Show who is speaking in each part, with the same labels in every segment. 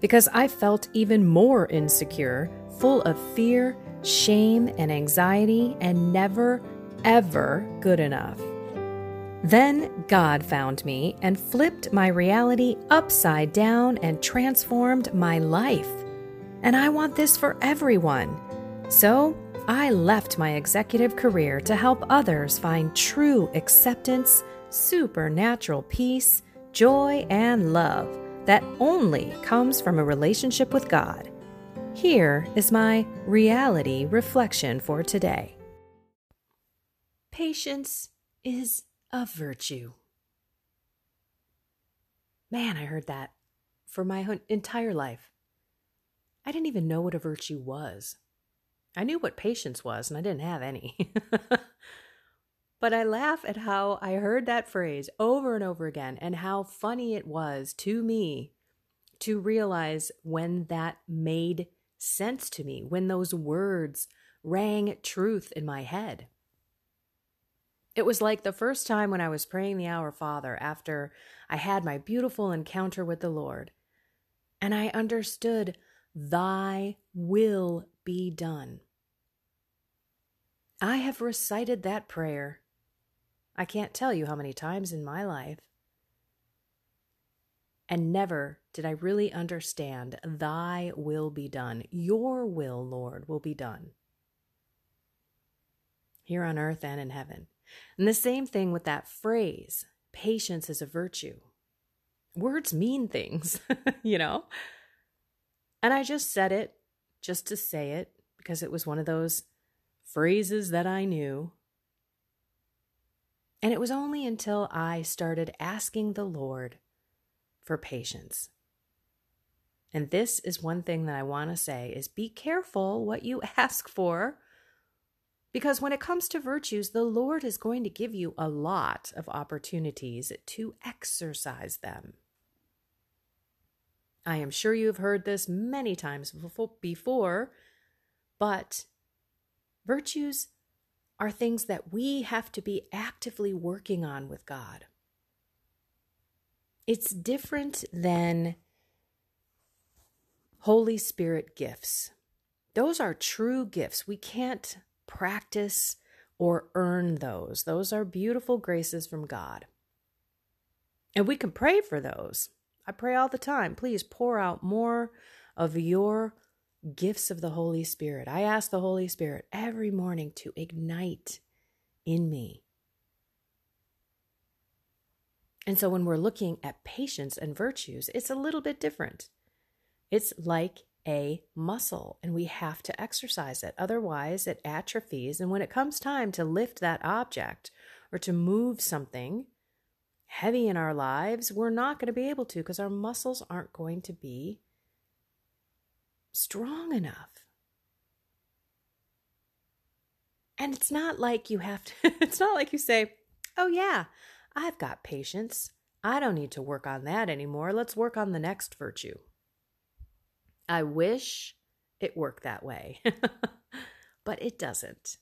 Speaker 1: because I felt even more insecure, full of fear shame, and anxiety, and never, ever good enough. Then God found me and flipped my reality upside down and transformed my life. And I want this for everyone. So I left my executive career to help others find true acceptance, supernatural peace, joy, and love that only comes from a relationship with God. Here is my reality reflection for today. Patience is a virtue. Man, I heard that for my entire life. I didn't even know what a virtue was. I knew what patience was, and I didn't have any. but I laugh at how I heard that phrase over and over again and how funny it was to me to realize when that made sense to me when those words rang truth in my head. It was like the first time when I was praying the Our Father after I had my beautiful encounter with the Lord, and I understood, Thy will be done. I have recited that prayer. I can't tell you how many times in my life. And never did I really understand, Thy will be done. Your will, Lord, will be done. Here on earth and in heaven. And the same thing with that phrase patience is a virtue. Words mean things, you know? And I just said it just to say it because it was one of those phrases that I knew. And it was only until I started asking the Lord for patience. And this is one thing that I want to say is be careful what you ask for because when it comes to virtues the Lord is going to give you a lot of opportunities to exercise them. I am sure you have heard this many times before, but virtues are things that we have to be actively working on with God. It's different than Holy Spirit gifts. Those are true gifts. We can't practice or earn those. Those are beautiful graces from God. And we can pray for those. I pray all the time. Please pour out more of your gifts of the Holy Spirit. I ask the Holy Spirit every morning to ignite in me and so when we're looking at patience and virtues, it's a little bit different. It's like a muscle, and we have to exercise it. Otherwise, it atrophies. And when it comes time to lift that object or to move something heavy in our lives, we're not going to be able to because our muscles aren't going to be strong enough. And it's not like you have to, it's not like you say, oh, yeah, I've got patience. I don't need to work on that anymore. Let's work on the next virtue. I wish it worked that way, but it doesn't.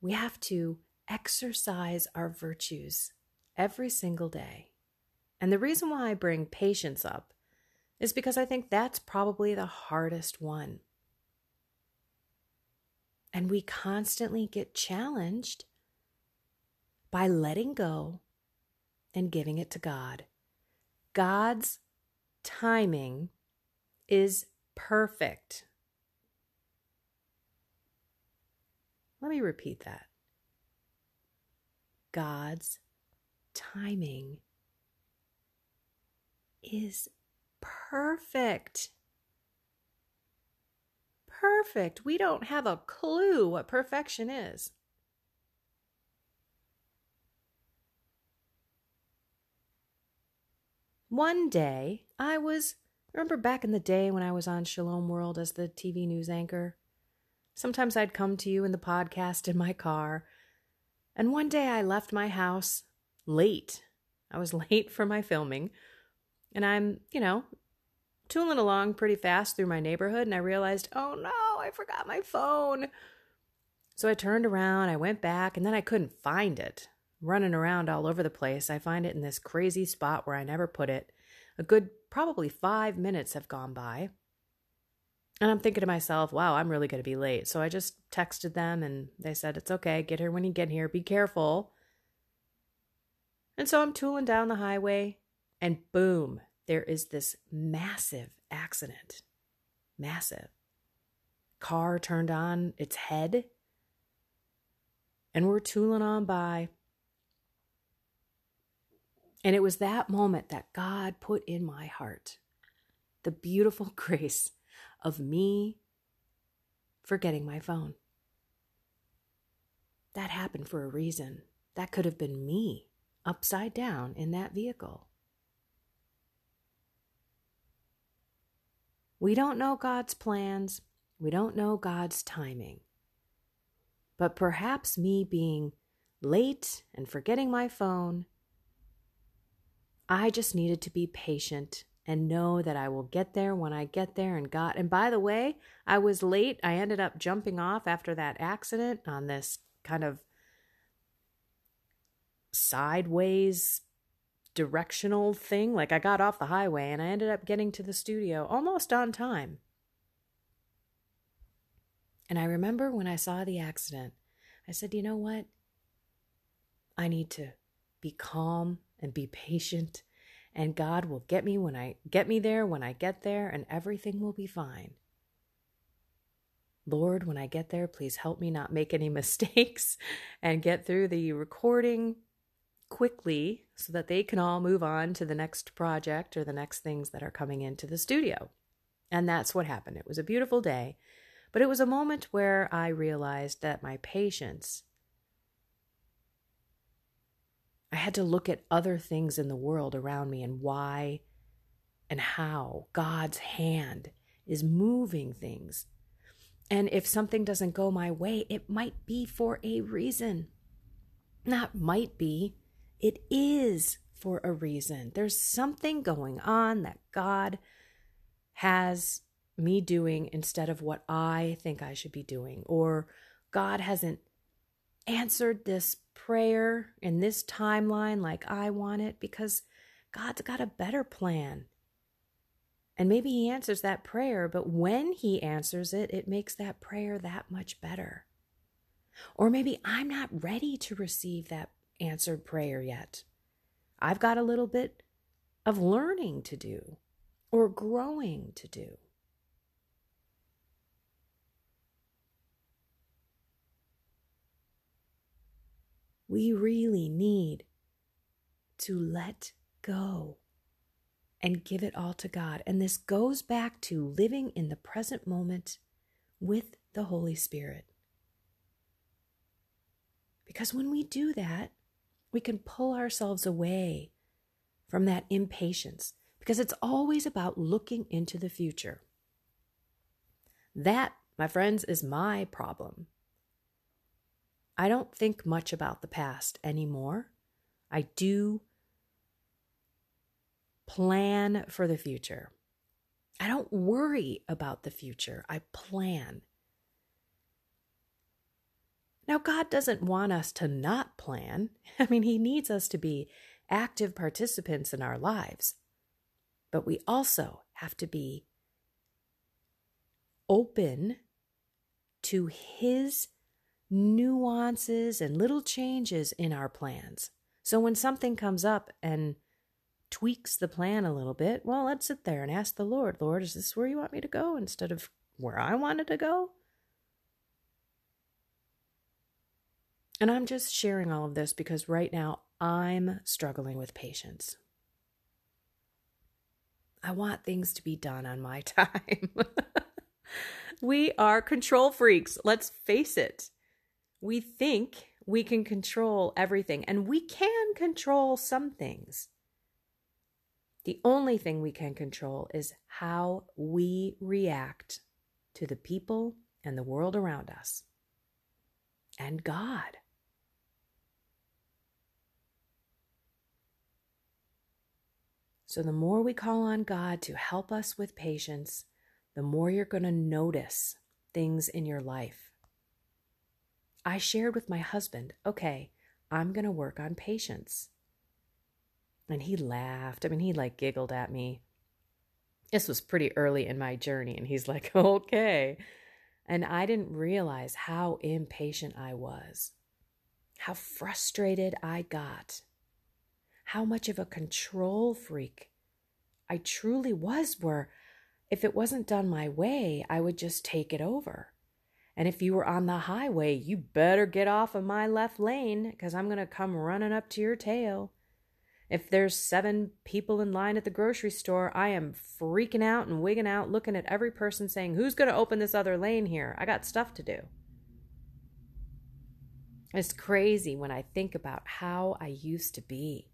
Speaker 1: We have to exercise our virtues every single day. And the reason why I bring patience up is because I think that's probably the hardest one. And we constantly get challenged by letting go and giving it to God. God's timing is perfect. Let me repeat that. God's timing is perfect. Perfect. We don't have a clue what perfection is. One day, I was, remember back in the day when I was on Shalom World as the TV news anchor? Sometimes I'd come to you in the podcast in my car. And one day I left my house late. I was late for my filming. And I'm, you know, tooling along pretty fast through my neighborhood. And I realized, oh no, I forgot my phone. So I turned around, I went back, and then I couldn't find it. Running around all over the place, I find it in this crazy spot where I never put it. A good probably five minutes have gone by. And I'm thinking to myself, wow, I'm really going to be late. So I just texted them and they said, it's okay. Get here when you get here. Be careful. And so I'm tooling down the highway and boom, there is this massive accident. Massive. Car turned on its head and we're tooling on by. And it was that moment that God put in my heart the beautiful grace of me forgetting my phone. That happened for a reason. That could have been me upside down in that vehicle. We don't know God's plans. We don't know God's timing. But perhaps me being late and forgetting my phone, I just needed to be patient and know that I will get there when I get there and got and by the way, I was late. I ended up jumping off after that accident on this kind of sideways directional thing. Like I got off the highway and I ended up getting to the studio almost on time. And I remember when I saw the accident, I said, you know what? I need to be calm and be patient and God will get me when I get me there when I get there and everything will be fine. Lord, when I get there, please help me not make any mistakes and get through the recording quickly so that they can all move on to the next project or the next things that are coming into the studio. And that's what happened. It was a beautiful day, but it was a moment where I realized that my patience I had to look at other things in the world around me and why and how God's hand is moving things. And if something doesn't go my way, it might be for a reason. Not might be, it is for a reason. There's something going on that God has me doing instead of what I think I should be doing, or God hasn't answered this prayer in this timeline like I want it because God's got a better plan. And maybe He answers that prayer, but when He answers it, it makes that prayer that much better. Or maybe I'm not ready to receive that answered prayer yet. I've got a little bit of learning to do or growing to do. we really need to let go and give it all to God. And this goes back to living in the present moment with the Holy Spirit. Because when we do that, we can pull ourselves away from that impatience because it's always about looking into the future. That, my friends, is my problem. I don't think much about the past anymore. I do plan for the future. I don't worry about the future. I plan. Now, God doesn't want us to not plan. I mean, He needs us to be active participants in our lives. But we also have to be open to His nuances and little changes in our plans. So when something comes up and tweaks the plan a little bit, well, let's sit there and ask the Lord, Lord, is this where you want me to go instead of where I wanted to go? And I'm just sharing all of this because right now I'm struggling with patience. I want things to be done on my time. we are control freaks. Let's face it we think we can control everything, and we can control some things. The only thing we can control is how we react to the people and the world around us and God. So, the more we call on God to help us with patience, the more you're going to notice things in your life. I shared with my husband, okay, I'm going to work on patience. And he laughed. I mean, he like giggled at me. This was pretty early in my journey. And he's like, okay. And I didn't realize how impatient I was, how frustrated I got, how much of a control freak I truly was, where if it wasn't done my way, I would just take it over. And if you were on the highway, you better get off of my left lane because I'm going to come running up to your tail. If there's seven people in line at the grocery store, I am freaking out and wigging out, looking at every person saying, Who's going to open this other lane here? I got stuff to do. It's crazy when I think about how I used to be.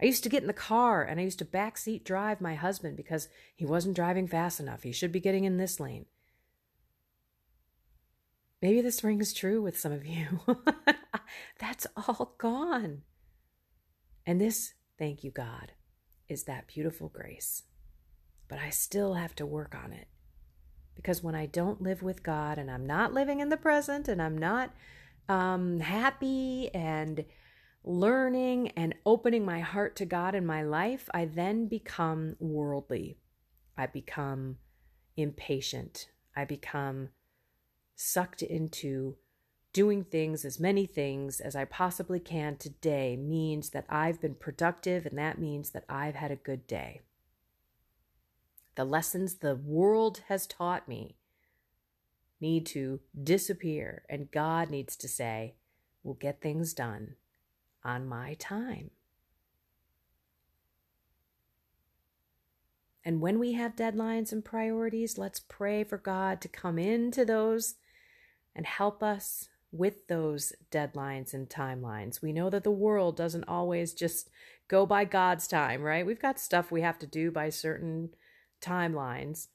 Speaker 1: I used to get in the car and I used to backseat drive my husband because he wasn't driving fast enough. He should be getting in this lane. Maybe this rings true with some of you. That's all gone. And this, thank you, God, is that beautiful grace. But I still have to work on it. Because when I don't live with God and I'm not living in the present and I'm not um, happy and learning and opening my heart to God in my life, I then become worldly. I become impatient. I become sucked into doing things, as many things as I possibly can today means that I've been productive and that means that I've had a good day. The lessons the world has taught me need to disappear, and God needs to say, We'll get things done on my time. And when we have deadlines and priorities, let's pray for God to come into those and help us with those deadlines and timelines. We know that the world doesn't always just go by God's time, right? We've got stuff we have to do by certain timelines.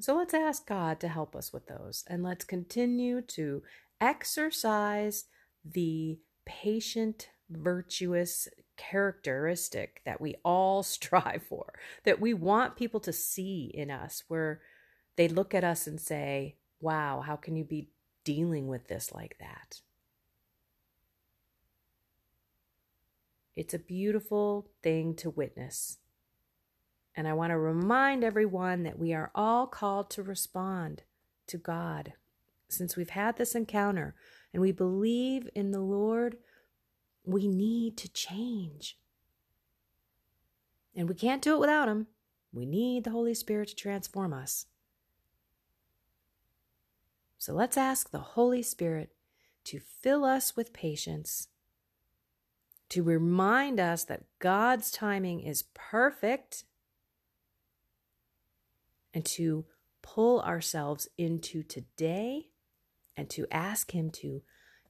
Speaker 1: So let's ask God to help us with those and let's continue to exercise the patient, virtuous characteristic that we all strive for, that we want people to see in us, where they look at us and say, Wow, how can you be dealing with this like that. It's a beautiful thing to witness. And I want to remind everyone that we are all called to respond to God. Since we've had this encounter and we believe in the Lord, we need to change. And we can't do it without Him. We need the Holy Spirit to transform us. So let's ask the Holy Spirit to fill us with patience, to remind us that God's timing is perfect, and to pull ourselves into today and to ask Him to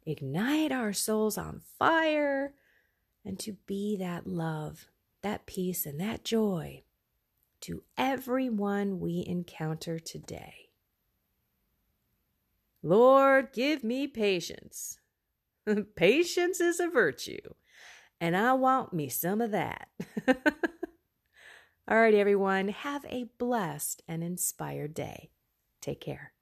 Speaker 1: ignite our souls on fire and to be that love, that peace, and that joy to everyone we encounter today. Lord, give me patience. patience is a virtue, and I want me some of that. All right, everyone, have a blessed and inspired day. Take care.